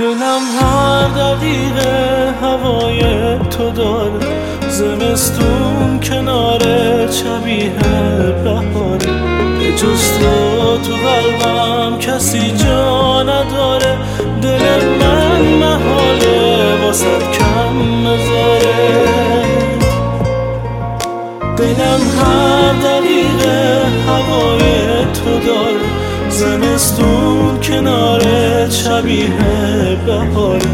دلم هر دقیقه هوای تو داره. زمستون کنار شبیه بهاره. به جز تو تو قلبم کسی جا نداره. دل من محاله واسد کم مزاره دلم هر دقیقه هوای تو داره. زمستون کنار شبیه بهاره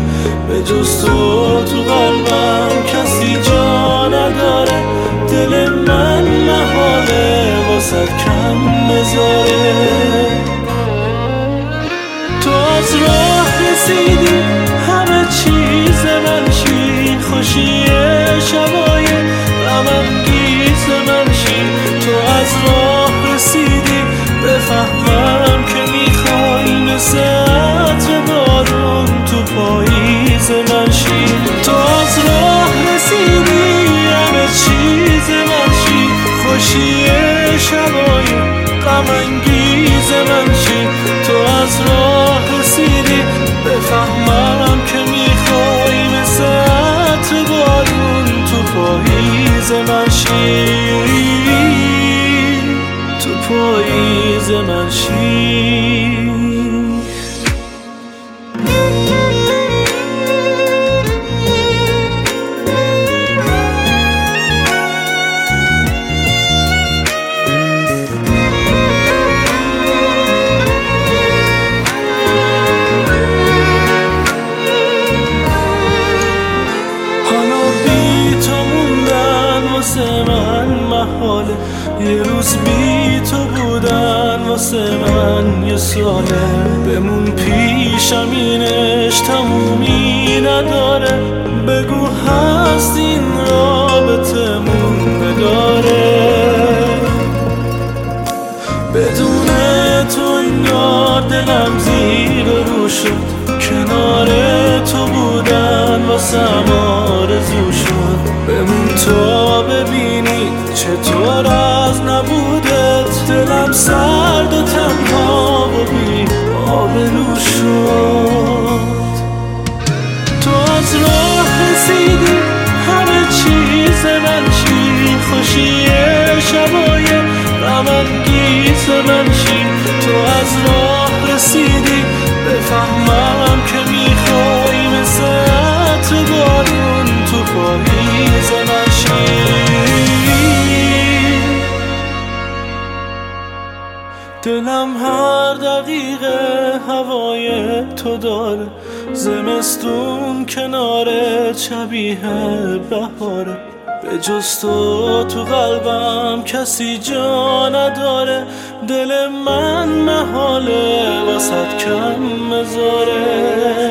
به جز تو تو قلبم کسی جا نداره. دل من محاله واسد کم بذاره. تو از راه رسیدی همه چیز من شی خوشی شبای غمانگیز من شی تو از راه رسیدی؟ بفهمم که می‌خوای مثل عطر بارون تو پاییز من شی. تو پاییز من شی. محاله یه روز بی تو بودن واسه من یه ساله بمون پیشم اینش تمومی نداره. بگو هست این رابطه داره بدون تو انگار دلم زیر رو شد. کنار تو بودن واسم چطور از نبودت دلم سرد و تنها و بی آبرو شد. تو از راه رسیدی همه چیز من چی؟ خوشی شبای غمانگیز من چی؟ تو از راه رسیدی بفهمم که می‌خوای مثل عطر بارون تو پاییز دلم هر دقیقه هوای تو داره. زمستون کنار شبیه بهاره. به تو تو قلبم کسی جا نداره. دل من محاله واسد کم مزاره.